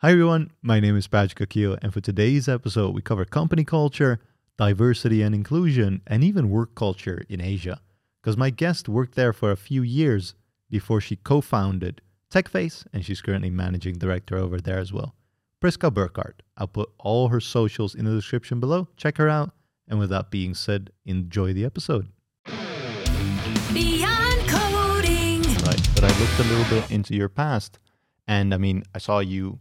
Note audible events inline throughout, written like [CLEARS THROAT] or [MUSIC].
Hi everyone, my name is Patrick Akil, and for today's episode, we cover company culture, diversity and inclusion, and even work culture in Asia. Because my guest worked there for a few years before she co founded TechFace, and she's currently managing director over there as well. Priska Burkhardt. I'll put all her socials in the description below. Check her out. And with that being said, enjoy the episode. Beyond coding. Right. But I looked a little bit into your past, and I mean, I saw you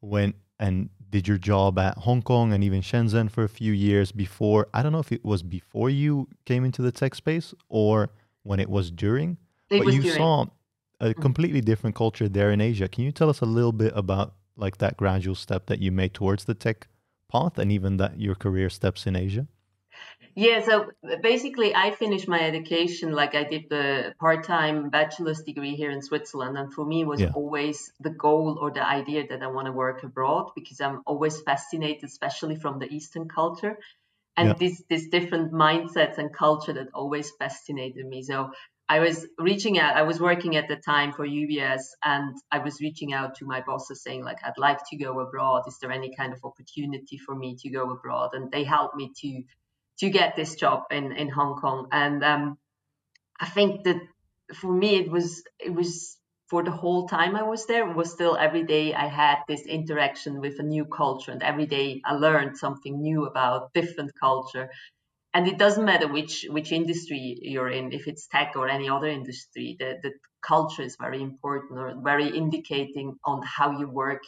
went and did your job at Hong Kong and even Shenzhen for a few years before. I don't know if it was before you came into the tech space or when it was during, It but was you during. saw a mm-hmm. completely different culture there in Asia. Can you tell us a little bit about like that gradual step that you made towards the tech path and even that your career steps in Asia? Yeah, so basically, I finished my education like I did the part time bachelor's degree here in Switzerland. And for me, it was Yeah. always the goal or the idea that I want to work abroad because I'm always fascinated, especially from the Eastern culture. And Yeah. this, this different mindsets and culture that always fascinated me. So I was reaching out, I was working at the time for UBS, and I was reaching out to my bosses saying, like, I'd like to go abroad. Is there any kind of opportunity for me to go abroad? And they helped me to to get this job in in Hong Kong. And um, I think that for me it was it was for the whole time I was there it was still every day I had this interaction with a new culture and every day I learned something new about different culture. And it doesn't matter which which industry you're in, if it's tech or any other industry, the, the culture is very important or very indicating on how you work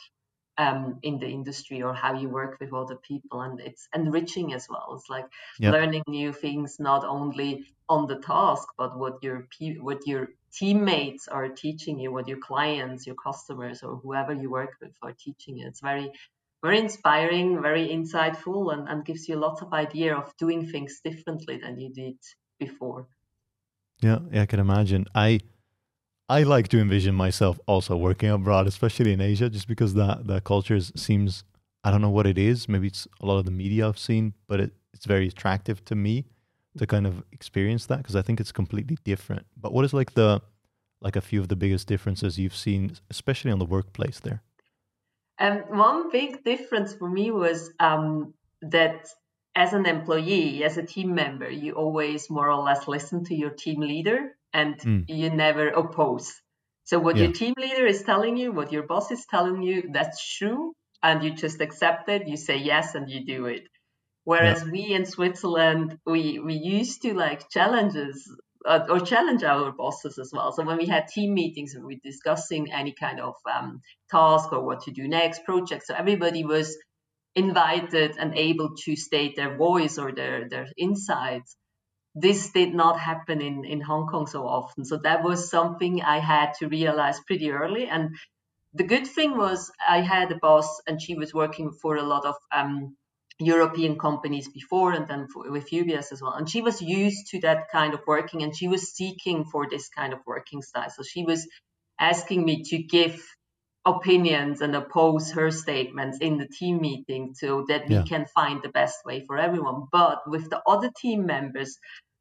um, in the industry or how you work with other people and it's enriching as well it's like Yeah. learning new things not only on the task but what your pe- what your teammates are teaching you what your clients your customers or whoever you work with are teaching you it's very very inspiring very insightful and, and gives you lots of idea of doing things differently than you did before Yeah, yeah, I can imagine. I I like to envision myself also working abroad, especially in Asia, just because that that culture seems I don't know what it is. Maybe it's a lot of the media I've seen, but it, it's very attractive to me to kind of experience that because I think it's completely different. But what is like the like a few of the biggest differences you've seen, especially on the workplace there? Um, one big difference for me was um, that as an employee, as a team member, you always more or less listen to your team leader and Mm. you never oppose. So, what Yeah. your team leader is telling you, what your boss is telling you, that's true. And you just accept it, you say yes, and you do it. Whereas we in Switzerland, we, we used to like challenges uh, or challenge our bosses as well. So when we had team meetings and we're discussing any kind of um, task or what to do next project, so everybody was invited and able to state their voice or their their insights. This did not happen in in Hong Kong so often. So that was something I had to realize pretty early. And the good thing was I had a boss and she was working for a lot of um, European companies before and then for, with UBS as well. And she was used to that kind of working and she was seeking for this kind of working style. So she was asking me to give opinions and oppose her statements in the team meeting so that we Yeah. can find the best way for everyone. But with the other team members,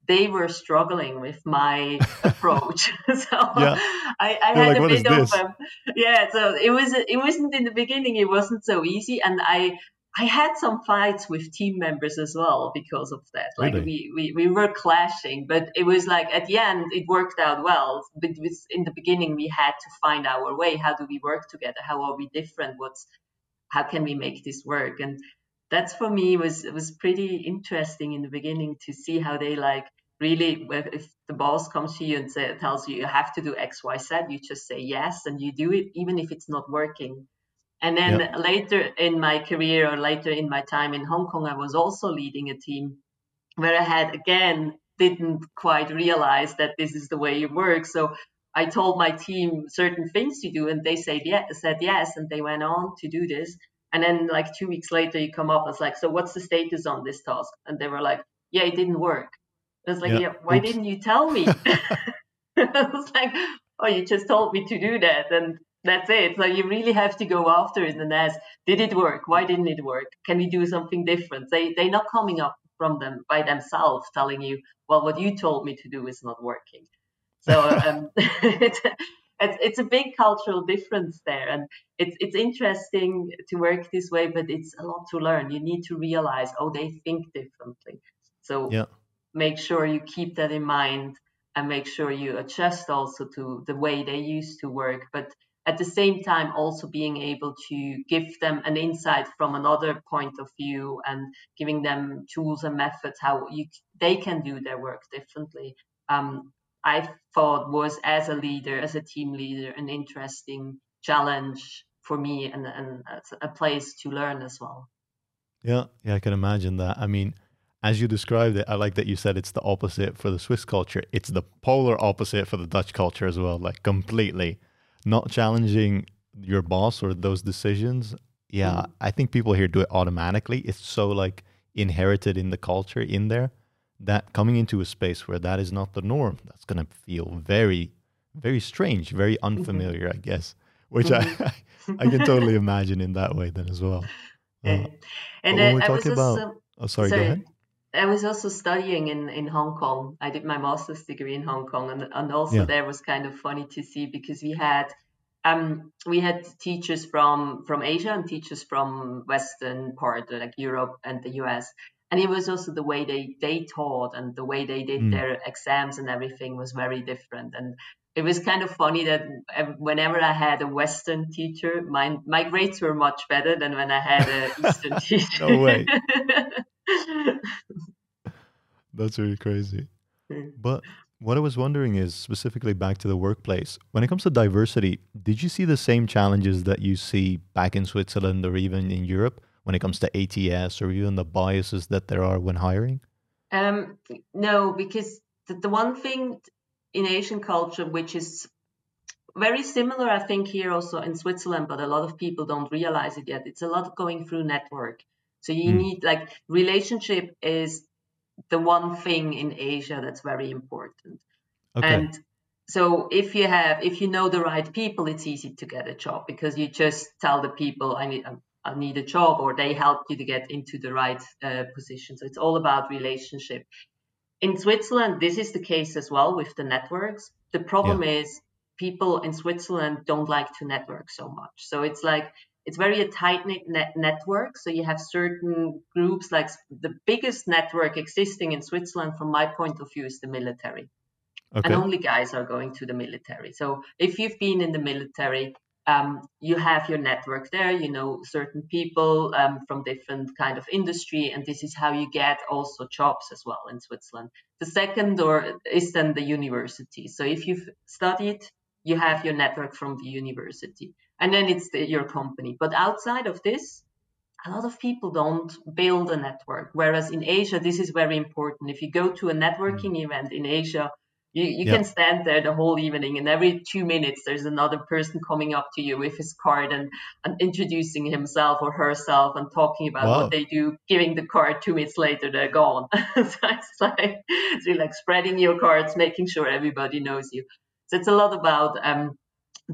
they were struggling with my [LAUGHS] approach. [LAUGHS] so Yeah. I, I had like, a "What is bit of this?" um, yeah. So it was it wasn't in the beginning. It wasn't so easy, and I I had some fights with team members as well because of that. Like Really? we, we we were clashing, but it was like at the end it worked out well. But was in the beginning we had to find our way. How do we work together? How are we different? What's how can we make this work? And that's for me was was pretty interesting in the beginning to see how they like really if the boss comes to you and say, tells you you have to do x y z you just say yes and you do it even if it's not working and then later in my career or later in my time in hong kong i was also leading a team where i had again didn't quite realize that this is the way it works so i told my team certain things to do and they said yeah said yes and they went on to do this and then like two weeks later you come up and it's like so what's the status on this task and they were like yeah it didn't work I was like, Yeah. yeah, why Oops. didn't you tell me? [LAUGHS] [LAUGHS] I was like, oh, you just told me to do that, and that's it. So you really have to go after it and ask, did it work? Why didn't it work? Can we do something different? They they're not coming up from them by themselves, telling you, well, what you told me to do is not working. So [LAUGHS] um, [LAUGHS] it, it's, it's a big cultural difference there and it's it's interesting to work this way but it's a lot to learn you need to realize oh they think differently so yeah. make sure you keep that in mind and make sure you adjust also to the way they used to work but at the same time also being able to give them an insight from another point of view and giving them tools and methods how you, they can do their work differently um, I thought was as a leader, as a team leader, an interesting challenge for me and, and a place to learn as well. Yeah, yeah, I can imagine that. I mean, as you described it, I like that you said it's the opposite for the Swiss culture. It's the polar opposite for the Dutch culture as well, like completely. Not challenging your boss or those decisions. Yeah, mm. I think people here do it automatically. It's so like inherited in the culture in there that coming into a space where that is not the norm, that's going to feel very, very strange, very mm-hmm. unfamiliar, mm-hmm. I guess, which mm-hmm. I, [LAUGHS] I can totally [LAUGHS] imagine in that way then as well. Uh, and when we're talking about, oh, sorry, sorry, go ahead. I was also studying in, in Hong Kong. I did my master's degree in Hong Kong, and, and also yeah. there was kind of funny to see because we had um, we had teachers from from Asia and teachers from Western part like Europe and the US, and it was also the way they they taught and the way they did mm. their exams and everything was very different and it was kind of funny that whenever I had a Western teacher, my my grades were much better than when I had an Eastern teacher. [LAUGHS] no way. [LAUGHS] [LAUGHS] That's really crazy. But what I was wondering is specifically back to the workplace. When it comes to diversity, did you see the same challenges that you see back in Switzerland or even in Europe? when it comes to ATS or even the biases that there are when hiring? Um, no, because the, the one thing in Asian culture which is very similar, I think, here also in Switzerland, but a lot of people don't realize it yet. It's a lot going through network. So you mm. need like relationship is the one thing in Asia that's very important. Okay. And so if you have if you know the right people, it's easy to get a job because you just tell the people I need I need a job or they help you to get into the right uh, position. So it's all about relationship. In Switzerland, this is the case as well with the networks. The problem yeah. is people in Switzerland don't like to network so much. So it's like it's very a tight knit net network. So you have certain groups like the biggest network existing in Switzerland, from my point of view, is the military. Okay. And only guys are going to the military. So if you've been in the military, um, you have your network there you know certain people um, from different kind of industry and this is how you get also jobs as well in switzerland the second or is then the university so if you've studied you have your network from the university and then it's the, your company but outside of this a lot of people don't build a network whereas in asia this is very important if you go to a networking mm. event in asia you, you can stand there the whole evening, and every two minutes there's another person coming up to you with his card and, and introducing himself or herself and talking about wow. what they do, giving the card two minutes later they're gone. [LAUGHS] so it's like it's really like spreading your cards, making sure everybody knows you. So it's a lot about um,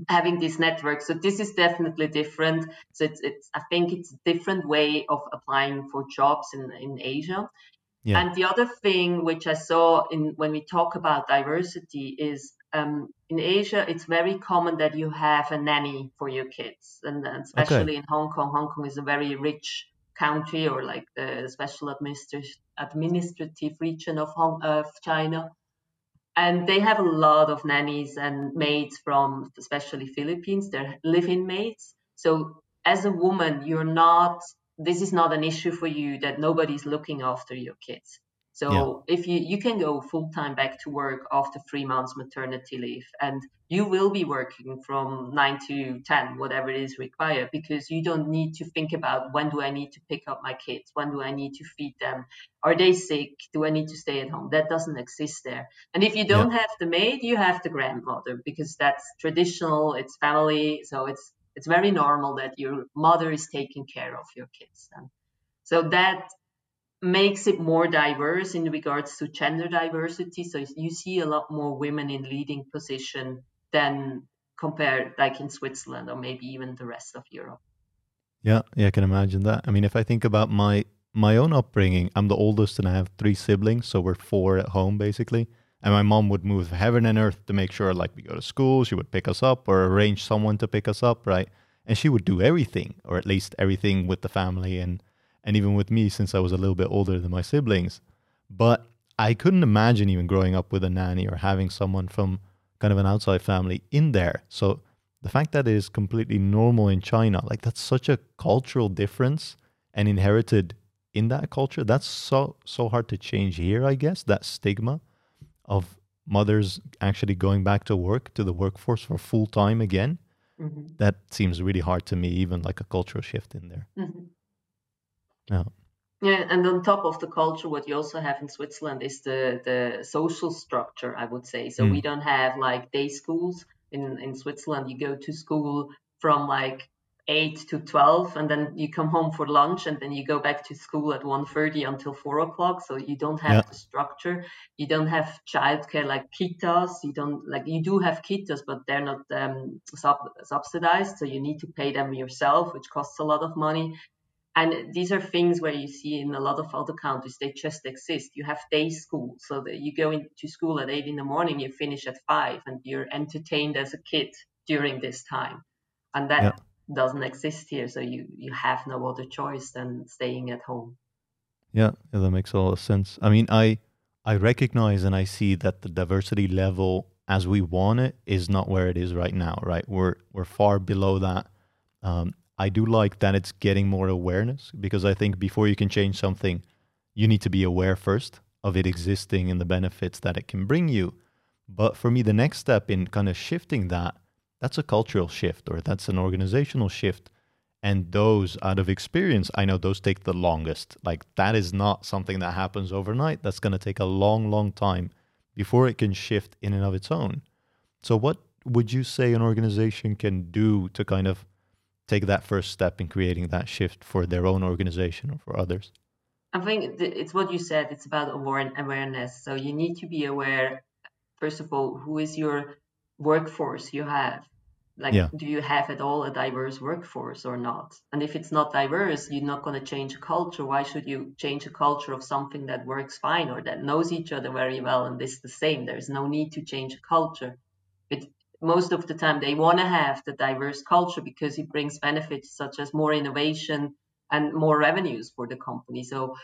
having this network. So this is definitely different. So it's, it's I think it's a different way of applying for jobs in, in Asia. Yeah. And the other thing which I saw in when we talk about diversity is um, in Asia, it's very common that you have a nanny for your kids, and, and especially okay. in Hong Kong. Hong Kong is a very rich country, or like the special administrative administrative region of Hong of China, and they have a lot of nannies and maids from especially Philippines. They're live-in maids. So as a woman, you're not this is not an issue for you that nobody's looking after your kids. So yeah. if you you can go full time back to work after three months maternity leave, and you will be working from nine to ten, whatever it is required, because you don't need to think about when do I need to pick up my kids, when do I need to feed them, are they sick, do I need to stay at home? That doesn't exist there. And if you don't yeah. have the maid, you have the grandmother because that's traditional, it's family, so it's it's very normal that your mother is taking care of your kids. And so that makes it more diverse in regards to gender diversity. So you see a lot more women in leading position than compared like in Switzerland or maybe even the rest of Europe. Yeah, yeah, I can imagine that. I mean, if I think about my my own upbringing, I'm the oldest and I have three siblings, so we're four at home basically. And my mom would move heaven and earth to make sure, like, we go to school, she would pick us up or arrange someone to pick us up, right? And she would do everything, or at least everything with the family and, and even with me since I was a little bit older than my siblings. But I couldn't imagine even growing up with a nanny or having someone from kind of an outside family in there. So the fact that it is completely normal in China, like that's such a cultural difference and inherited in that culture. That's so so hard to change here, I guess, that stigma of mothers actually going back to work to the workforce for full time again mm-hmm. that seems really hard to me even like a cultural shift in there mm-hmm. Yeah. Yeah and on top of the culture what you also have in switzerland is the the social structure i would say. So mm. we don't have like day schools in in switzerland. You go to school from like 8 to 12 and then you come home for lunch and then you go back to school at 1.30 until 4 o'clock. So you don't have yeah. the structure. You don't have childcare like kitas. You don't like you do have kitas but they're not um, sub- subsidized so you need to pay them yourself which costs a lot of money and these are things where you see in a lot of other countries they just exist. You have day school so that you go into school at 8 in the morning you finish at 5 and you're entertained as a kid during this time. And that yeah. doesn't exist here so you you have no other choice than staying at home. Yeah, yeah that makes a lot of sense. I mean i i recognize and i see that the diversity level as we want it is not where it is right now right? We're we're far below that. Um, i do like that it's getting more awareness because i think before you can change something you need to be aware first of it existing and the benefits that it can bring you but for me the next step in kind of shifting that that's a cultural shift or that's an organizational shift. And those out of experience, I know those take the longest. Like that is not something that happens overnight. That's going to take a long, long time before it can shift in and of its own. So, what would you say an organization can do to kind of take that first step in creating that shift for their own organization or for others? I think it's what you said. It's about awareness. So you need to be aware, first of all, who is your workforce you have like yeah. do you have at all a diverse workforce or not and if it's not diverse you're not going to change a culture why should you change a culture of something that works fine or that knows each other very well and is the same there's no need to change a culture most of the time they want to have the diverse culture because it brings benefits such as more innovation and more revenues for the company. So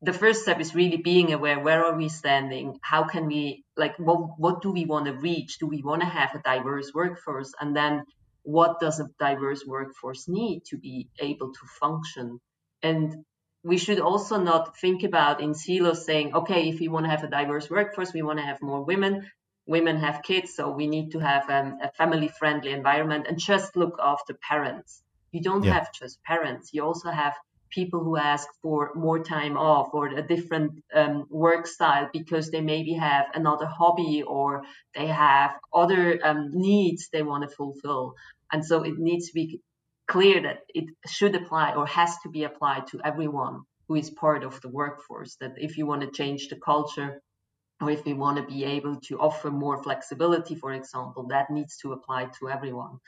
the first step is really being aware where are we standing? How can we like what what do we want to reach? Do we want to have a diverse workforce? And then what does a diverse workforce need to be able to function? And we should also not think about in silos saying okay if we want to have a diverse workforce we want to have more women women have kids so we need to have um, a family friendly environment and just look after parents you don't yeah. have just parents you also have people who ask for more time off or a different um, work style because they maybe have another hobby or they have other um, needs they want to fulfill. And so it needs to be clear that it should apply or has to be applied to everyone who is part of the workforce. That if you want to change the culture, or if we want to be able to offer more flexibility, for example, that needs to apply to everyone.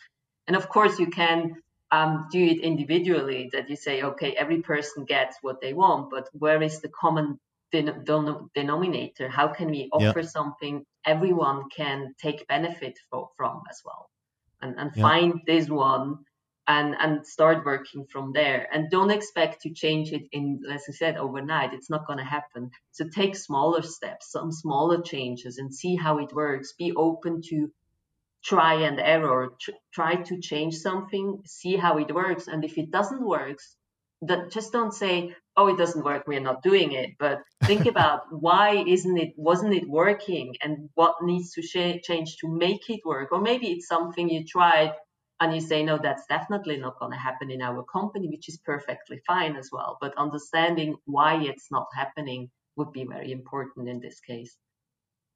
And of course, you can um, do it individually that you say, okay, every person gets what they want, but where is the common den- den- denominator? How can we offer yeah. something everyone can take benefit for, from as well? And, and yeah. find this one and, and start working from there. And don't expect to change it in, as I said, overnight. It's not going to happen. So take smaller steps, some smaller changes, and see how it works. Be open to try and error, try to change something, see how it works. And if it doesn't work, that just don't say, oh, it doesn't work, we're not doing it. But [LAUGHS] think about why isn't it, wasn't it working and what needs to sh- change to make it work? Or maybe it's something you tried and you say, no, that's definitely not going to happen in our company, which is perfectly fine as well. But understanding why it's not happening would be very important in this case.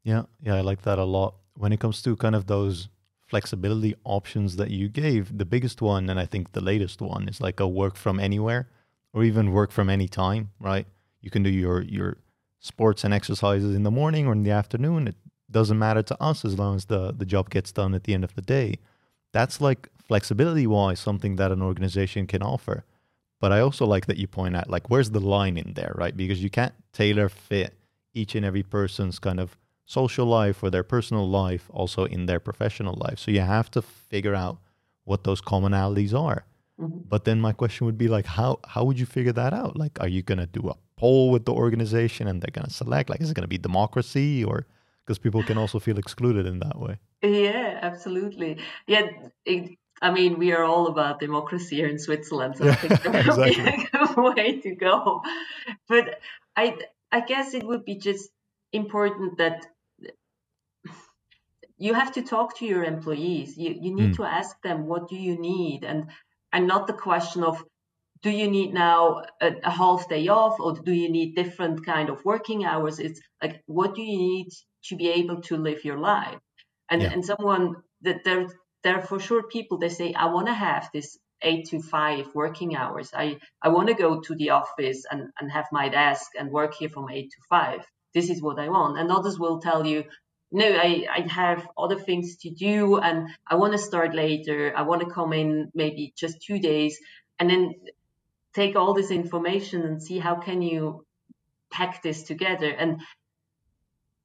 Yeah, yeah, I like that a lot. When it comes to kind of those flexibility options that you gave, the biggest one, and I think the latest one, is like a work from anywhere or even work from any time, right? You can do your, your sports and exercises in the morning or in the afternoon. It doesn't matter to us as long as the, the job gets done at the end of the day. That's like flexibility wise, something that an organization can offer. But I also like that you point out, like, where's the line in there, right? Because you can't tailor fit each and every person's kind of social life or their personal life also in their professional life. So you have to figure out what those commonalities are. Mm-hmm. But then my question would be like, how how would you figure that out? Like, are you gonna do a poll with the organization and they're gonna select? Like, is it gonna be democracy or because people can also feel excluded in that way? Yeah, absolutely. Yeah, it, I mean, we are all about democracy here in Switzerland, so yeah, I think that would exactly. be a good way to go. But I I guess it would be just important that you have to talk to your employees. You you need mm. to ask them what do you need and and not the question of do you need now a, a, half day off or do you need different kind of working hours it's like what do you need to be able to live your life and yeah. and someone that there there are for sure people they say i want to have this eight to five working hours i i want to go to the office and and have my desk and work here from eight to five this is what i want and others will tell you no, I, I have other things to do and I want to start later. I want to come in maybe just two days and then take all this information and see how can you pack this together. And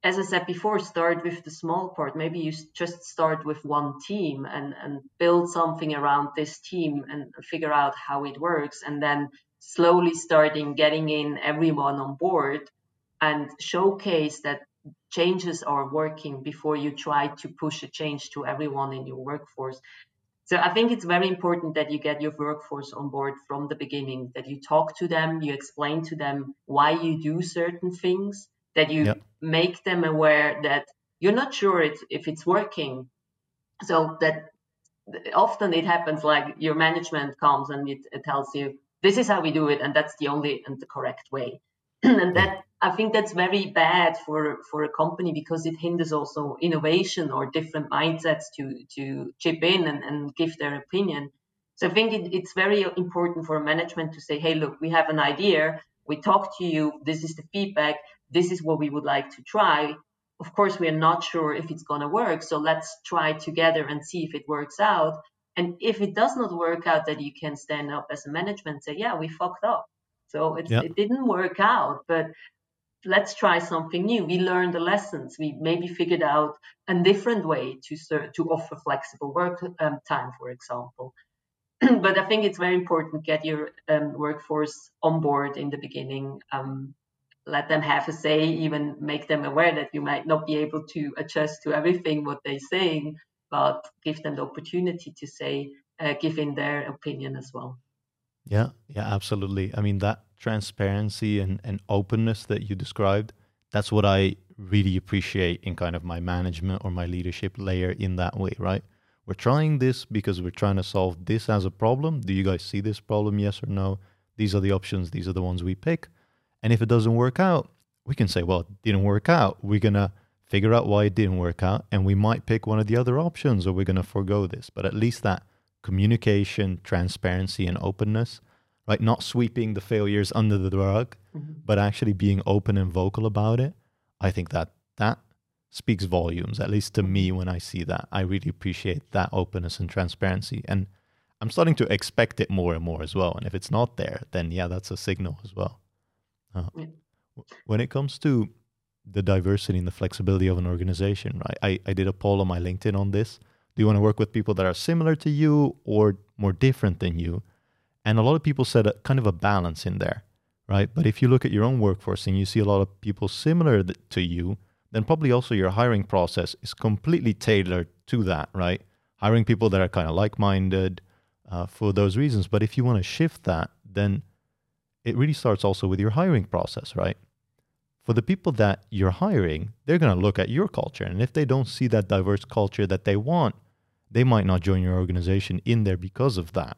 as I said before, start with the small part. Maybe you just start with one team and, and build something around this team and figure out how it works. And then slowly starting getting in everyone on board and showcase that changes are working before you try to push a change to everyone in your workforce. So I think it's very important that you get your workforce on board from the beginning, that you talk to them, you explain to them why you do certain things, that you yep. make them aware that you're not sure it, if it's working. So that often it happens like your management comes and it, it tells you, this is how we do it, and that's the only and the correct way. [CLEARS THROAT] and that I think that's very bad for for a company because it hinders also innovation or different mindsets to to chip in and, and give their opinion. So I think it, it's very important for management to say, hey, look, we have an idea. We talk to you. This is the feedback. This is what we would like to try. Of course, we are not sure if it's going to work. So let's try together and see if it works out. And if it does not work out, that you can stand up as a management and say, yeah, we fucked up. So it, it didn't work out, but let's try something new. We learned the lessons. We maybe figured out a different way to to offer flexible work um, time, for example. [CLEARS THROAT] but I think it's very important to get your um, workforce on board in the beginning. Um, let them have a say, even make them aware that you might not be able to adjust to everything what they're saying, but give them the opportunity to say, uh, give in their opinion as well. Yeah, yeah, absolutely. I mean, that transparency and, and openness that you described, that's what I really appreciate in kind of my management or my leadership layer in that way, right? We're trying this because we're trying to solve this as a problem. Do you guys see this problem? Yes or no? These are the options, these are the ones we pick. And if it doesn't work out, we can say, well, it didn't work out. We're going to figure out why it didn't work out and we might pick one of the other options or we're going to forego this. But at least that communication, transparency, and openness, right? Not sweeping the failures under the rug, mm-hmm. but actually being open and vocal about it. I think that that speaks volumes, at least to me when I see that. I really appreciate that openness and transparency. And I'm starting to expect it more and more as well. And if it's not there, then yeah, that's a signal as well. Uh, yeah. When it comes to the diversity and the flexibility of an organization, right? I, I did a poll on my LinkedIn on this. Do you want to work with people that are similar to you or more different than you? And a lot of people said a, kind of a balance in there, right? But if you look at your own workforce and you see a lot of people similar th- to you, then probably also your hiring process is completely tailored to that, right? Hiring people that are kind of like minded uh, for those reasons. But if you want to shift that, then it really starts also with your hiring process, right? For the people that you're hiring, they're going to look at your culture. And if they don't see that diverse culture that they want, they might not join your organization in there because of that.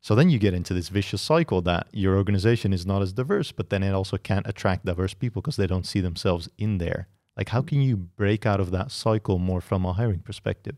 So then you get into this vicious cycle that your organization is not as diverse, but then it also can't attract diverse people because they don't see themselves in there. Like, how can you break out of that cycle more from a hiring perspective?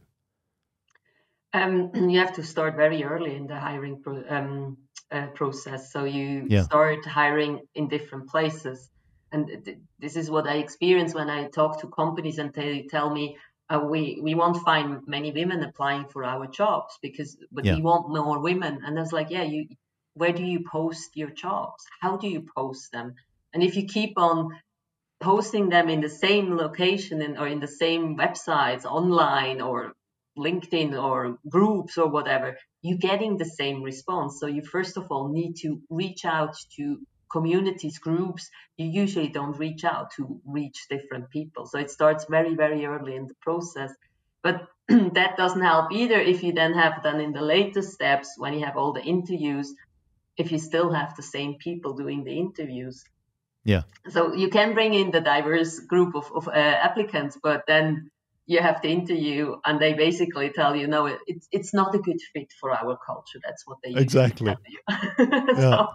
Um, you have to start very early in the hiring pro- um, uh, process. So you yeah. start hiring in different places. And th- this is what I experience when I talk to companies and they tell me, uh, we we won't find many women applying for our jobs because but yeah. we want more women and I was like yeah you where do you post your jobs how do you post them and if you keep on posting them in the same location in, or in the same websites online or LinkedIn or groups or whatever, you're getting the same response. So you first of all need to reach out to communities, groups. You usually don't reach out to reach different people. So it starts very, very early in the process. But [CLEARS THROAT] that doesn't help either if you then have done in the later steps when you have all the interviews, if you still have the same people doing the interviews. Yeah. So you can bring in the diverse group of, of uh, applicants, but then you have the interview and they basically tell you, no, it's it's not a good fit for our culture. That's what they exactly. [LAUGHS] so, yeah.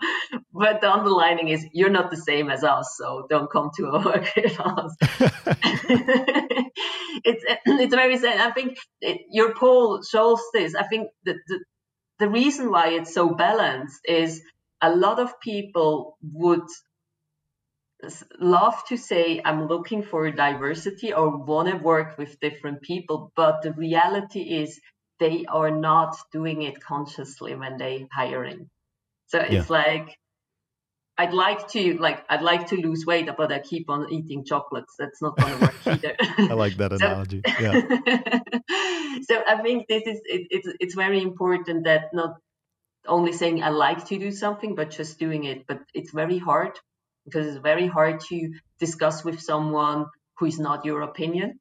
But the underlining is you're not the same as us, so don't come to [LAUGHS] work with us. [LAUGHS] it's it's very sad. I think it, your poll shows this. I think that the, the reason why it's so balanced is a lot of people would love to say I'm looking for diversity or want to work with different people, but the reality is they are not doing it consciously when they hiring. So it's yeah. like I'd like to like I'd like to lose weight, but I keep on eating chocolates. That's not going to work [LAUGHS] either. I like that [LAUGHS] analogy. so, yeah. [LAUGHS] so I think this is it, it's it's very important that not only saying I like to do something, but just doing it. But it's very hard because it's very hard to discuss with someone who is not your opinion.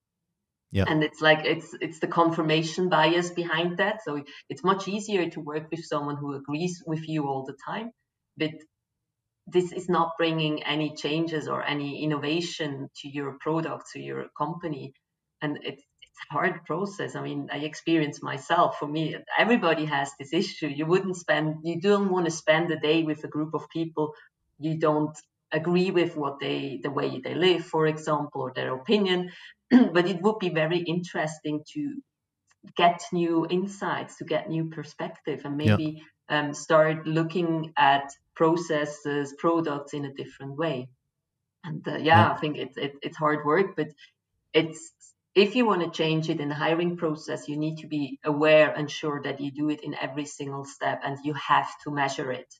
Yeah. And it's like it's it's the confirmation bias behind that. So it's much easier to work with someone who agrees with you all the time. But this is not bringing any changes or any innovation to your product, to your company. And it's, it's a hard process. I mean, I experience myself. For me, everybody has this issue. You wouldn't spend, you don't want to spend a day with a group of people you don't agree with what they, the way they live, for example, or their opinion. [CLEARS THROAT] but it would be very interesting to get new insights, to get new perspective, and maybe um, start looking at processes, products in a different way. And uh, yeah, yeah, I think it's it, it's hard work, but it's if you want to change it in the hiring process, you need to be aware and sure that you do it in every single step, and you have to measure it.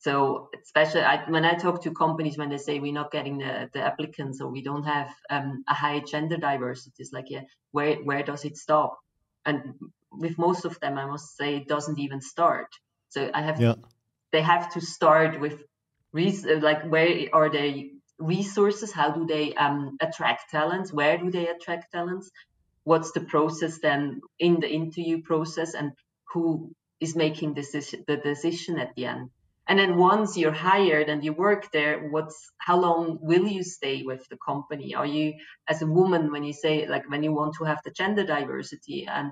So, especially I, when I talk to companies when they say we're not getting the, the applicants or we don't have um, a high gender diversity, it's like, yeah, where where does it stop? And with most of them, I must say it doesn't even start. So I have yeah. they have to start with like where are they resources? How do they um, attract talents? Where do they attract talents? What's the process then in the interview process and who is making the decision at the end and then once you're hired and you work there what's how long will you stay with the company? Are you as a woman when you say like when you want to have the gender diversity and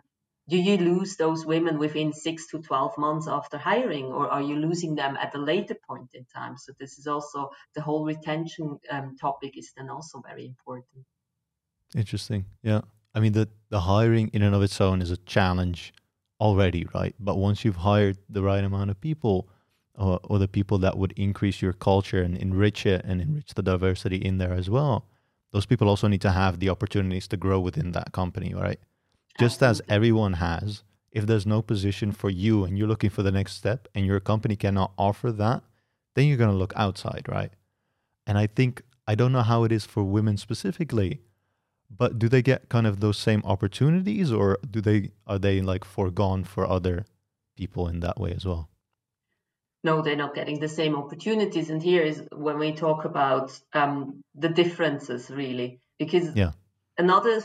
do you lose those women within six to 12 months after hiring or are you losing them at a later point in time? So this is also the whole retention um, topic is then also very important. Interesting. Yeah. I mean the, the hiring in and of its own is a challenge already right? But once you've hired the right amount of people or, or the people that would increase your culture and enrich it and enrich the diversity in there as well those people also need to have the opportunities to grow within that company right just as everyone has, if there's no position for you and you're looking for the next step and your company cannot offer that, then you're going to look outside, right? And I think, I don't know how it is for women specifically, but do they get kind of those same opportunities or do they, are they like foregone for other people in that way as well? No, they're not getting the same opportunities. And here is when we talk about um, the differences, really, because yeah. another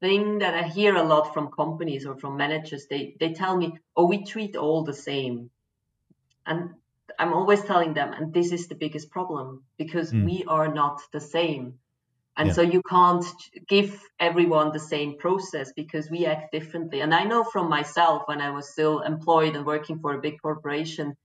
thing that I hear a lot from companies or from managers. They they tell me, "Oh, we treat all the same," and I'm always telling them, and this is the biggest problem because mm. we are not the same. And yeah. so you can't give everyone the same process because we act differently. And I know from myself when I was still employed and working for a big corporation,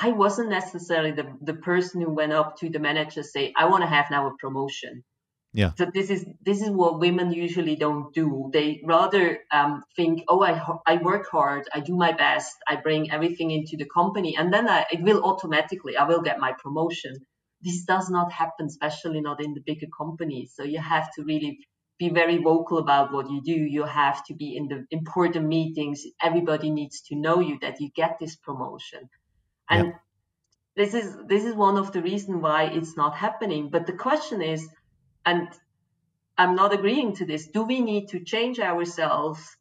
I wasn't necessarily the, the person who went up to the manager say, I want to have now a promotion. Yeah. So this is this is what women usually don't do. They rather um, think, oh, I I work hard, I do my best, I bring everything into the company, and then I, it will automatically I will get my promotion. This does not happen, especially not in the bigger companies. So you have to really be very vocal about what you do. You have to be in the important meetings. Everybody needs to know you that you get this promotion, and yeah. this is this is one of the reasons why it's not happening. But the question is and I'm not agreeing to this. Do we need to change ourselves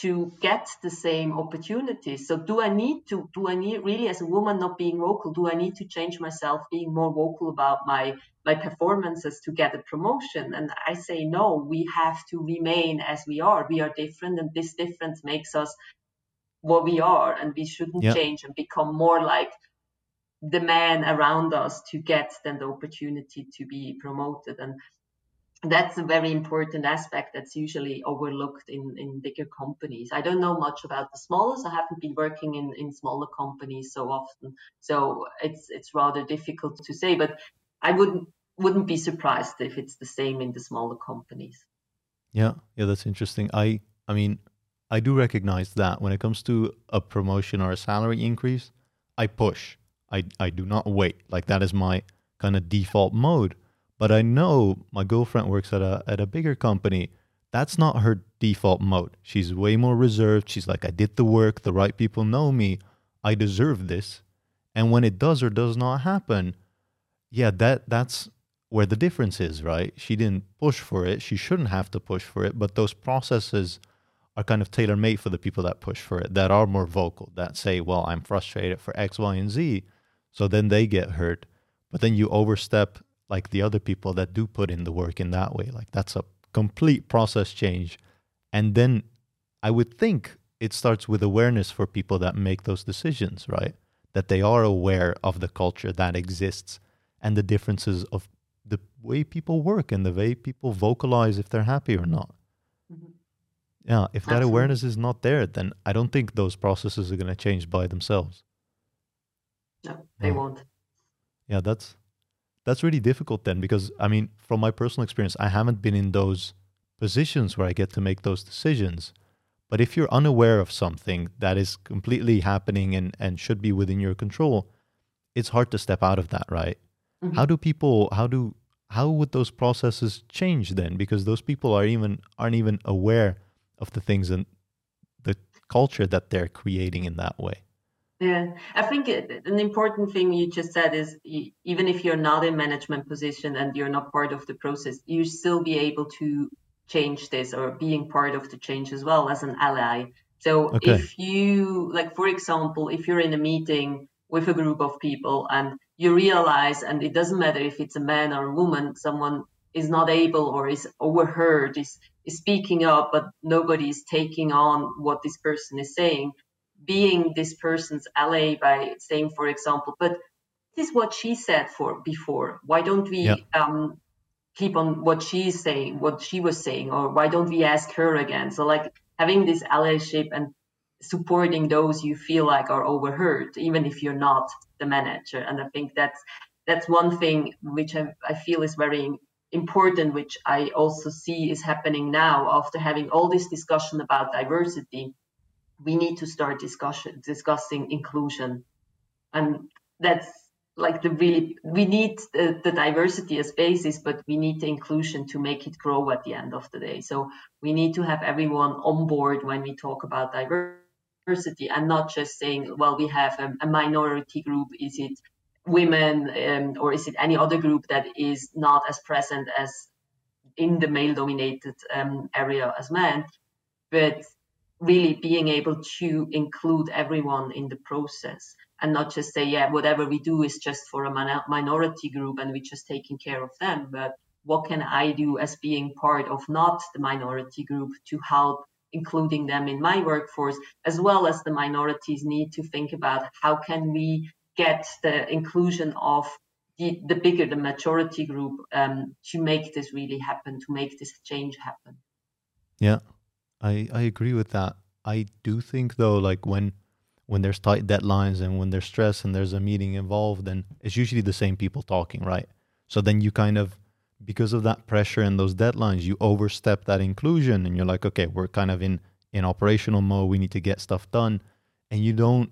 to get the same opportunities? So do I need to, do I need really as a woman not being vocal, do I need to change myself being more vocal about my, my performances to get a promotion? And I say, no, we have to remain as we are. We are different and this difference makes us what we are and we shouldn't change and become more like the man around us to get then the opportunity to be promoted. And that's a very important aspect that's usually overlooked in, in bigger companies. I don't know much about the smallest. I haven't been working in, in smaller companies so often, so it's it's rather difficult to say. But I wouldn't wouldn't be surprised if it's the same in the smaller companies. Yeah, yeah, that's interesting. I I mean, I do recognize that when it comes to a promotion or a salary increase, I push. I I do not wait. Like that is my kind of default mode but I know my girlfriend works at a at a bigger company. That's not her default mode. She's way more reserved. She's like, I did the work. The right people know me. I deserve this. And when it does or does not happen, yeah, that that's where the difference is, right? She didn't push for it. She shouldn't have to push for it. But those processes are kind of tailor made for the people that push for it, that are more vocal, that say, well, I'm frustrated for X, Y, and Z. So then they get hurt. But then you overstep like the other people that do put in the work in that way. Like that's a complete process change. And then I would think it starts with awareness for people that make those decisions, right? That they are aware of the culture that exists and the differences of the way people work and the way people vocalize if they're happy or not. Yeah, if that Absolutely. awareness is not there, then I don't think those processes are going to change by themselves. No, they yeah. won't. Yeah, that's that's really difficult then because I mean, from my personal experience, I haven't been in those positions where I get to make those decisions. But if you're unaware of something that is completely happening and, and should be within your control, it's hard to step out of that, right? Mm-hmm. How do people how do how would those processes change then? Because those people are even aren't even aware of the things and the culture that they're creating in that way. Yeah, I think an important thing you just said is even if you're not in management position and you're not part of the process, you still be able to change this or being part of the change as well as an ally. So okay. if you like, for example, if you're in a meeting with a group of people and you realize, and it doesn't matter if it's a man or a woman, someone is not able or is overheard, is, is speaking up, but nobody is taking on what this person is saying being this person's ally by saying, for example, but this is what she said for before. Why don't we yeah. um, keep on what she's saying, what she was saying, or why don't we ask her again? So like having this allyship and supporting those you feel like are overheard, even if you're not the manager. And I think that's that's one thing which I, I feel is very important, which I also see is happening now after having all this discussion about diversity we need to start discussion discussing inclusion. And that's like the really we need the, the, diversity as basis but we need the inclusion to make it grow at the end of the day. So we need to have everyone on board when we talk about diversity and not just saying well we have a, a minority group is it women um, or is it any other group that is not as present as in the male dominated um, area as men but really being able to include everyone in the process and not just say, yeah, whatever we do is just for a minority group and we're just taking care of them. But what can I do as being part of not the minority group to help including them in my workforce, as well as the minorities need to think about how can we get the inclusion of the, the bigger the majority group um, to make this really happen, to make this change happen. Yeah, I, I agree with that. I do think though, like when when there's tight deadlines and when there's stress and there's a meeting involved, then it's usually the same people talking, right? So then you kind of because of that pressure and those deadlines, you overstep that inclusion and you're like, okay, we're kind of in in operational mode, we need to get stuff done. And you don't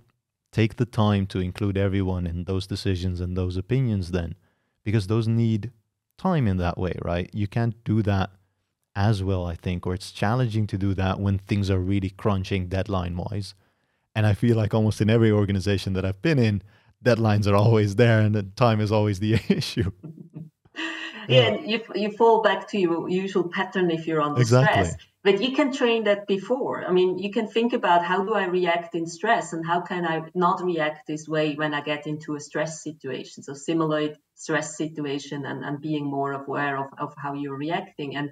take the time to include everyone in those decisions and those opinions then because those need time in that way, right? You can't do that as well, I think, or it's challenging to do that when things are really crunching deadline wise. And I feel like almost in every organization that I've been in, deadlines are always there and the time is always the [LAUGHS] issue. [LAUGHS] yeah, yeah you, you fall back to your usual pattern if you're under exactly. stress but you can train that before. I mean you can think about how do i react in stress and how can i not react this way when i get into a stress situation so simulate stress situation and, and being more aware of, of how you're reacting. And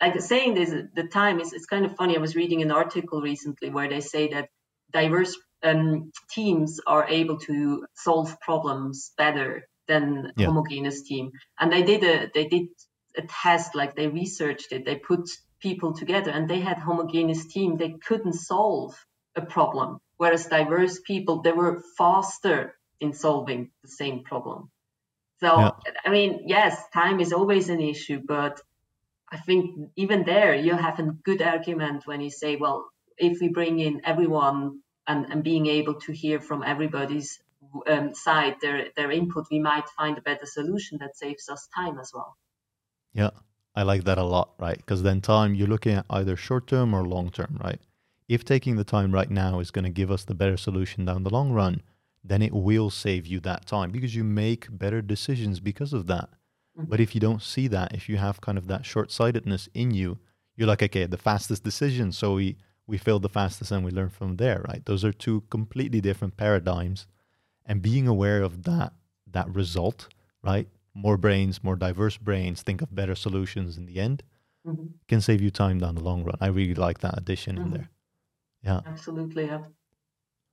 like saying this the time is it's kind of funny. I was reading an article recently where they say that diverse um, teams are able to solve problems better than yeah. homogeneous team. And they did a they did a test like they researched it. They put people together and they had homogeneous team they couldn't solve a problem. Whereas diverse people they were faster in solving the same problem. So yeah. i mean yes time is always an issue but i think even there you have a good argument when you say well if we bring in everyone and, and being able to hear from everybody's um, side their their input we might find a better solution that saves us time as well. Yeah I like that a lot, right? Because then time, you're looking at either short term or long term, right? If taking the time right now is going to give us the better solution down the long run, then it will save you that time because you make better decisions because of that. Mm-hmm. But if you don't see that, if you have kind of that short sightedness in you, you're like, okay, the fastest decision. So we, we failed the fastest and we learn from there, right? Those are two completely different paradigms. And being aware of that, that result, right? More brains, more diverse brains think of better solutions in the end mm-hmm. can save you time down the long run. I really like that addition mm-hmm. in there. Yeah. Absolutely. Yeah.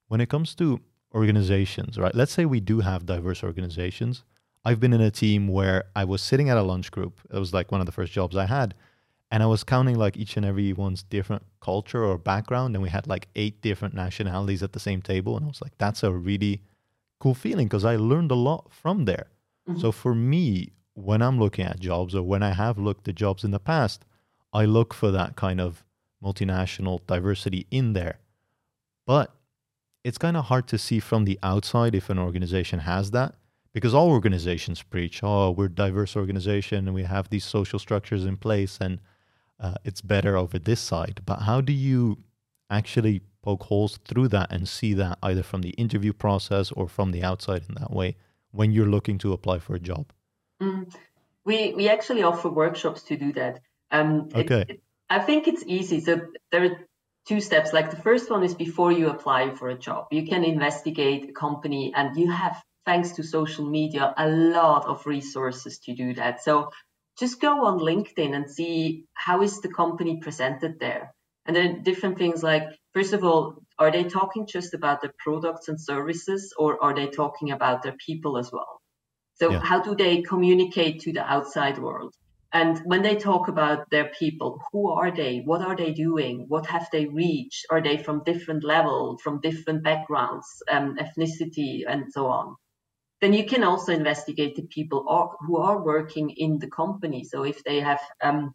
When it comes to organizations, right? Let's say we do have diverse organizations. I've been in a team where I was sitting at a lunch group. It was like one of the first jobs I had. And I was counting like each and every one's different culture or background. And we had like eight different nationalities at the same table. And I was like, that's a really cool feeling because I learned a lot from there. Mm-hmm. So for me, when I'm looking at jobs or when I have looked at jobs in the past, I look for that kind of multinational diversity in there. But it's kind of hard to see from the outside if an organization has that because all organizations preach, oh, we're a diverse organization and we have these social structures in place and uh, it's better over this side. But how do you actually poke holes through that and see that either from the interview process or from the outside in that way? When you're looking to apply for a job? Mm, we we actually offer workshops to do that. Um, okay. It, it, I think it's easy. So there are two steps. Like the first one is before you apply for a job, you can investigate a company, and you have, thanks to social media, a lot of resources to do that. So just go on LinkedIn and see how is the company presented there. And then different things like, first of all, are they talking just about the products and services or are they talking about their people as well? So yeah. how do they communicate to the outside world? And when they talk about their people, who are they? What are they doing? What have they reached? Are they from different level, from different backgrounds, um, ethnicity, and so on? Then you can also investigate the people who are working in the company. So if they have um,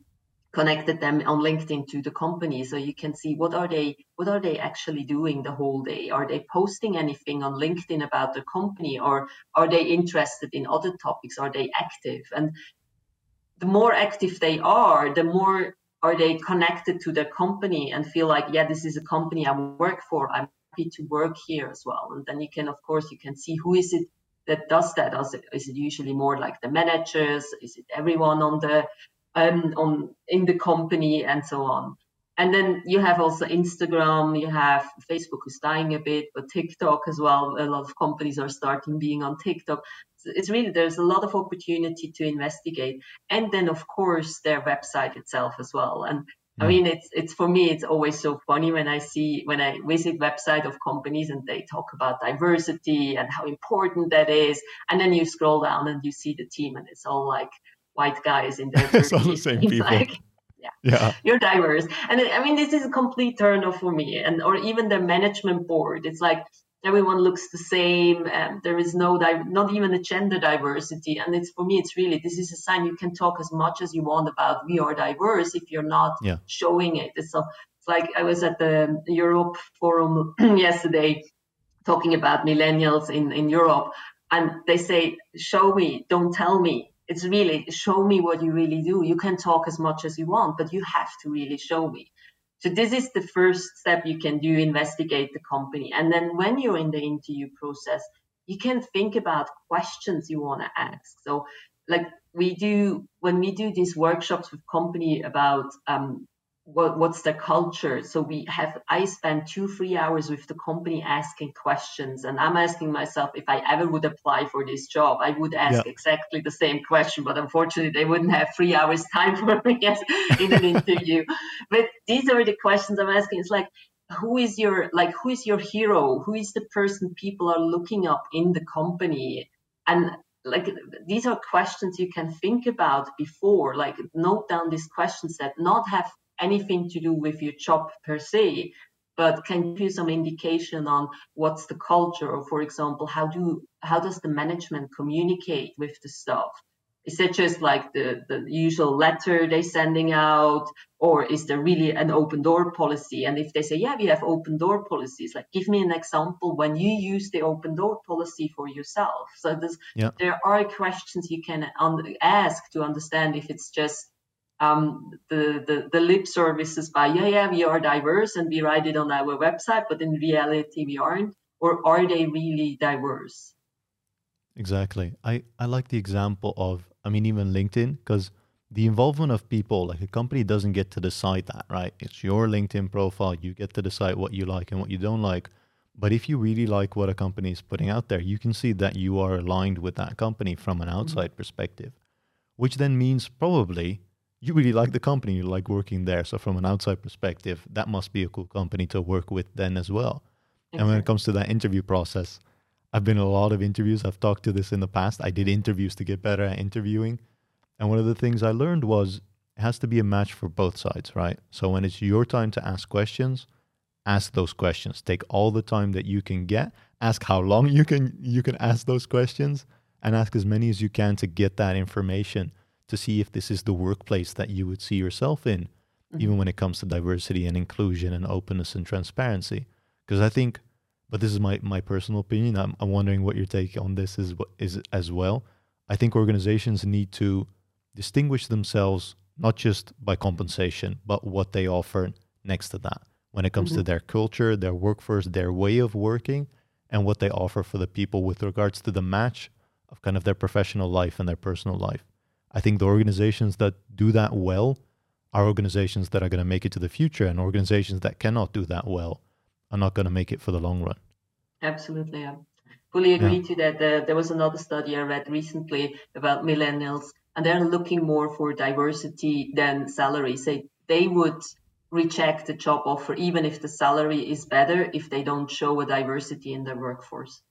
connected them on LinkedIn to the company so you can see what are they what are they actually doing the whole day? Are they posting anything on LinkedIn about the company or are they interested in other topics? Are they active? And the more active they are the more are they connected to their company and feel like yeah this is a company I work for I'm happy to work here as well. And then you can of course you can see who is it that does that. Is it, is it usually more like the managers? Is it everyone on the um, on in the company and so on. And then you have also Instagram, you have Facebook is dying a bit, but TikTok as well. A lot of companies are starting being on TikTok. So it's really there's a lot of opportunity to investigate, and then of course their website itself as well. And I mm. mean, it's it's for me, it's always so funny when I see when I visit website of companies and they talk about diversity and how important that is, and then you scroll down and you see the team and it's all like white guys in [LAUGHS] their 30s. it's all the same people. Like, yeah. yeah, you're diverse, and I mean this is a complete turn off for me, and or even the management board. It's like everyone looks the same, and there is no di- not even a gender diversity, and it's for me it's really this is a sign you can talk as much as you want about we are diverse if you're not yeah. showing it. So it's like I was at the Europe forum [CLEARS THROAT] yesterday talking about millennials in in Europe, and they say show me, don't tell me it's really show me what you really do. You can talk as much as you want, but you have to really show me. So this is the first step you can do, investigate the company. And then when you're in the interview process, you can think about questions you want to ask. So like we do when we do these workshops with company about um, what, what's the culture? So we have i spend two three hours with the company asking questions and i'm asking myself if i ever would apply for this job i would ask yeah. exactly the same question but unfortunately they wouldn't have three hours [LAUGHS] time for me in an interview. But these are the questions i'm asking. It's like who is your like who is your hero? Who is the person people are looking up in the company? And like these are questions you can think about before like note down these questions that not have anything to do with your job per se, but can give you some indication on what's the culture, or for example, how do how does the management communicate with the staff? Is it just like the, the usual letter they're sending out, or is there really an open door policy? And if they say, yeah, we have open door policies, like give me an example when you use the open door policy for yourself. So yeah. there are questions you can ask to understand if it's just um, the, the, the lip services by, yeah, yeah, we are diverse and we write it on our website, but in reality we aren't? Or are they really diverse? Exactly. I, I like the example of, I mean, even LinkedIn, because the involvement of people, like a company doesn't get to decide that, right? It's your LinkedIn profile. You get to decide what you like and what you don't like. But if you really like what a company is putting out there, you can see that you are aligned with that company from an mm-hmm. outside mm-hmm. perspective, which then means probably you really like the company, you like working there. So from an outside perspective, that must be a cool company to work with then as well. And when it comes to that interview process, I've been in a lot of interviews. I've talked to this in the past. I did interviews to get better at interviewing. And one of the things I learned was it has to be a match for both sides, right? So when it's your time to ask questions, ask those questions. Take all the time that you can get. Ask how long [LAUGHS] you can you can ask those questions and ask as many as you can to get that information to see if this is the workplace that you would see yourself in, mm-hmm. even when it comes to diversity and inclusion and openness and transparency. Because I think, but this is my, my personal opinion. I'm, I'm wondering what your take on this is, is as well. I think organizations need to distinguish themselves not just by compensation, but what they offer next to that when it comes mm-hmm. to their culture, their workforce, their way of working, and what they offer for the people with regards to the match of kind of their professional life and their personal life. I think the organizations that do that well are organizations that are going to make it to the future, and organizations that cannot do that well are not going to make it for the long run. Absolutely, yeah. Fully agree yeah. to that. Uh, there was another study I read recently about millennials, and they're looking more for diversity than salary. Say they would reject the job offer even if the salary is better if they don't show a diversity in their workforce.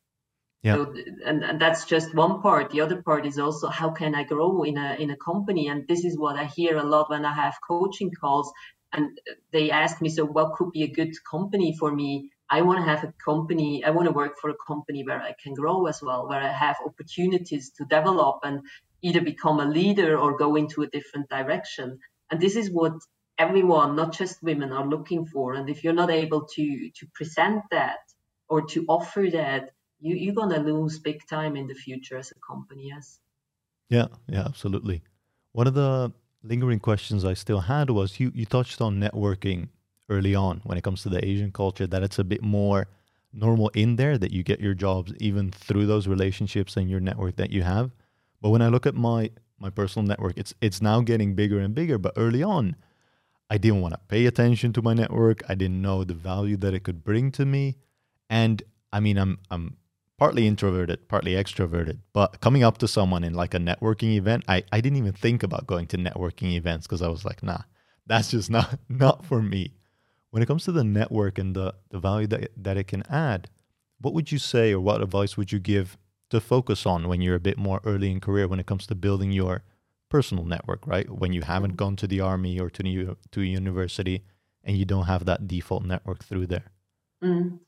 Yeah. So, and, and that's just one part. The other part is also how can I grow in a in a company? And this is what I hear a lot when I have coaching calls. And they ask me, so what could be a good company for me? I want to have a company. I want to work for a company where I can grow as well, where I have opportunities to develop and either become a leader or go into a different direction. And this is what everyone, not just women, are looking for. And if you're not able to to present that or to offer that, you you're gonna lose big time in the future as a company. Yes. Yeah. Yeah. Absolutely. One of the lingering questions I still had was you you touched on networking early on when it comes to the Asian culture that it's a bit more normal in there that you get your jobs even through those relationships and your network that you have. But when I look at my my personal network, it's it's now getting bigger and bigger. But early on, I didn't want to pay attention to my network. I didn't know the value that it could bring to me. And I mean, I'm I'm partly introverted, partly extroverted. But coming up to someone in like a networking event, I, I didn't even think about going to networking events because I was like, nah, that's just not [LAUGHS] not for me. When it comes to the network and the, the value that, that it can add, what would you say or what advice would you give to focus on when you're a bit more early in career when it comes to building your personal network, right? When you haven't gone to the army or to, new, to a university and you don't have that default network through there? Mm.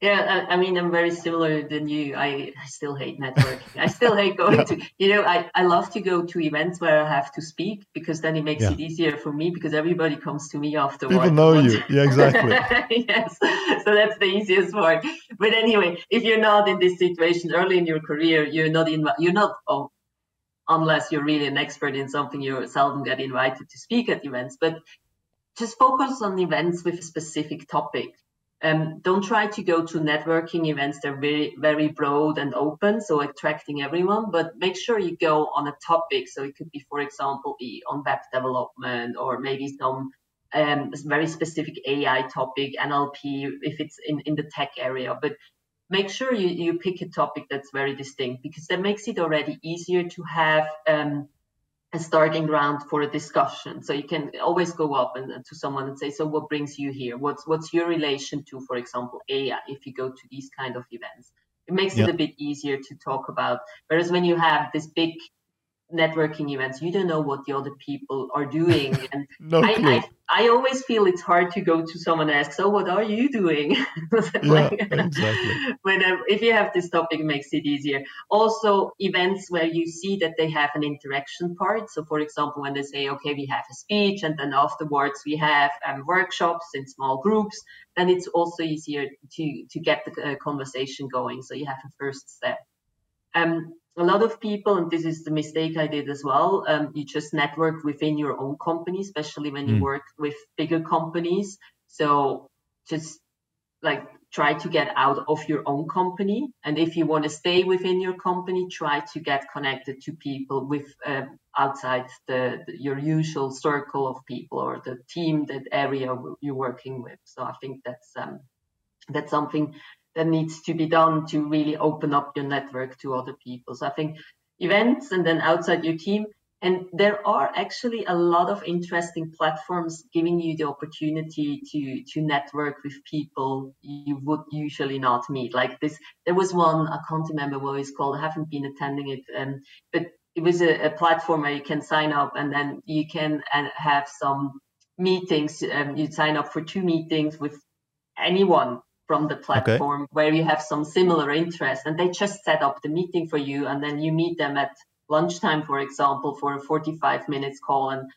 Yeah, I, I, mean, I'm very similar than you. I, I still hate networking. I still hate going yeah. to, you know, I, I love to go to events where I have to speak because then it makes yeah. it easier for me because everybody comes to me afterwards. People know you. Yeah, exactly. [LAUGHS] yes. So that's the easiest part. But anyway, if you're not in this situation early in your career, you're not in, you're not, oh, unless you're really an expert in something, you seldom get invited to speak at events. But just focus on events with a specific topic um, don't try to go to networking events. They're very, very broad and open, so attracting everyone, but make sure you go on a topic. So it could be, for example, be on web development or maybe some um, very specific AI topic, NLP, if it's in, in the tech area. But make sure you, you pick a topic that's very distinct because that makes it already easier to have um, a starting ground for a discussion. So you can always go up and, and, to someone and say, "So what brings you here? What's what's your relation to, for example, AI?" If you go to these kind of events, it makes yeah. it a bit easier to talk about. Whereas when you have this big networking events you don't know what the other people are doing. [LAUGHS] And no I, I, I, always feel it's hard to go to someone and ask so what are you doing? [LAUGHS] Like, yeah, exactly. [LAUGHS] when if you have this topic it makes it easier. Also events where you see that they have an interaction part. So for example when they say okay we have a speech and then afterwards we have um, workshops in small groups then it's also easier to to get the uh, conversation going. So you have a first step. Um, a lot of people, and this is the mistake I did as well, um, you just network within your own company, especially when you mm. work with bigger companies. So just like try to get out of your own company. And if you want to stay within your company, try to get connected to people with um, outside the, the, your usual circle of people or the team, that area you're working with. So I think that's um, that's something that needs to be done to really open up your network to other people. So I think events and then outside your team. And there are actually a lot of interesting platforms giving you the opportunity to to network with people you would usually not meet. Like this, there was one I can't remember what it's called. I haven't been attending it, um, but it was a, a, platform where you can sign up and then you can uh, have some meetings. Um, you sign up for two meetings with anyone from the platform okay. where you have some similar interest and they just set up the meeting for you and then you meet them at lunchtime for example for a 45 minutes call. And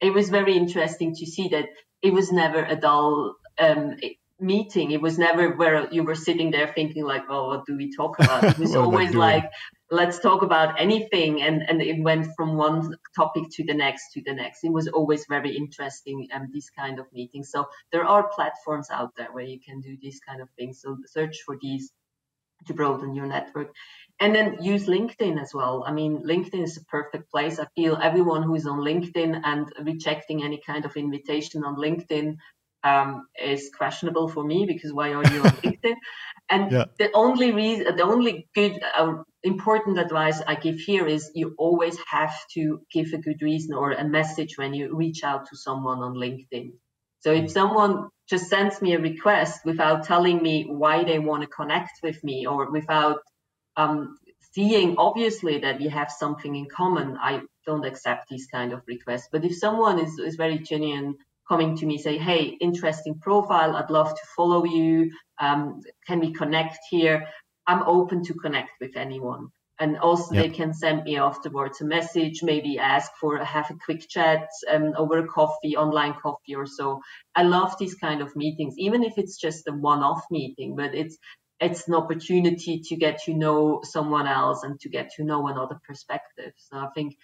it was very interesting to see that it was never a dull um, meeting. It was never where you were sitting there thinking like well what do we talk about? It was [LAUGHS] always like let's talk about anything and and it went from one topic to the next to the next. It was always very interesting um these kind of meetings. So there are platforms out there where you can do these kind of things. So search for these to broaden your network. And then use linkedin as well. I mean linkedin is a perfect place. I feel everyone who is on linkedin and rejecting any kind of invitation on linkedin um, is questionable for me because why are you on [LAUGHS] LinkedIn? And yeah. the only reason, the only good, uh, important advice I give here is you always have to give a good reason or a message when you reach out to someone on LinkedIn. So if someone just sends me a request without telling me why they want to connect with me or without um, seeing obviously that we have something in common, I don't accept these kind of requests. But if someone is, is very genuine coming to me say, "Hey, interesting profile. I'd love to follow you. Um, can we connect here?" I'm open to connect with anyone. And also, yep. they can send me afterwards a message, maybe ask for have a quick chat um, over a coffee, online coffee or so. I love these kind of meetings, even if it's just a one-off meeting, but it's it's an opportunity to get to know someone else and to get to know another perspective. So I think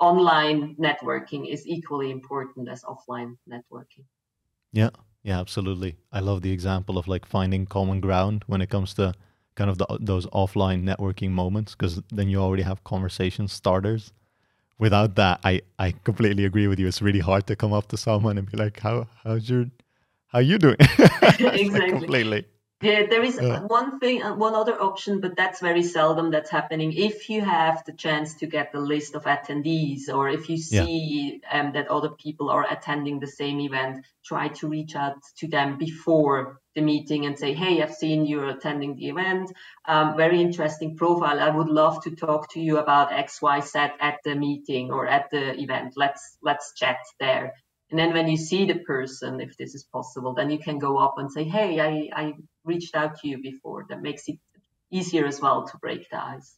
online networking is equally important as offline networking. Yeah, yeah, absolutely. I love the example of like finding common ground when it comes to kind of the, those offline networking moments because then you already have conversation starters. Without that, I I completely agree with you. It's really hard to come up to someone and be like, "How how's your how you doing?" [LAUGHS] exactly. like completely. Yeah, there is yeah. one thing, uh, one other option, but that's very seldom that's happening. If you have the chance to get the list of attendees, or if you see yeah. um, that other people are attending the same event, try to reach out to them before the meeting and say, "Hey, I've seen you're attending the event. Um, very interesting profile. I would love to talk to you about X, Y, Z at the meeting or at the event. Let's let's chat there." And then when you see the person, if this is possible, then you can go up and say, Hey, I, I reached out to you before. That makes it easier as well to break the ice.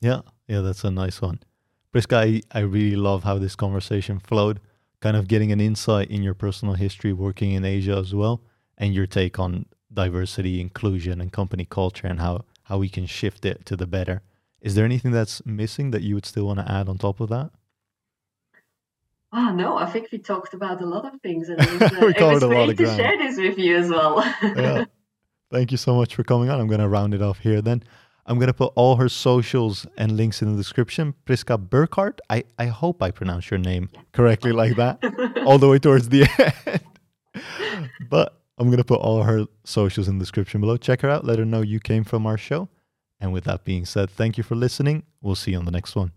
Yeah, yeah, that's a nice one. Prisca, I, I really love how this conversation flowed, kind of getting an insight in your personal history working in Asia as well, and your take on diversity, inclusion, and company culture and how, how we can shift it to the better. Is there anything that's missing that you would still want to add on top of that? Oh no, I think we talked about a lot of things, and [LAUGHS] it was, uh, it was great to share this with you as well. yeah, [LAUGHS] thank you so much for coming on. I'm going to round it off here. Then I'm going to put all her socials and links in the description. Priska Burkhardt. I I hope I pronounced your name correctly like that, [LAUGHS] all the way towards the end. but I'm going to put all her socials in the description below. Check her out. Let her know you came from our show. And with that being said, thank you for listening. We'll see you on the next one.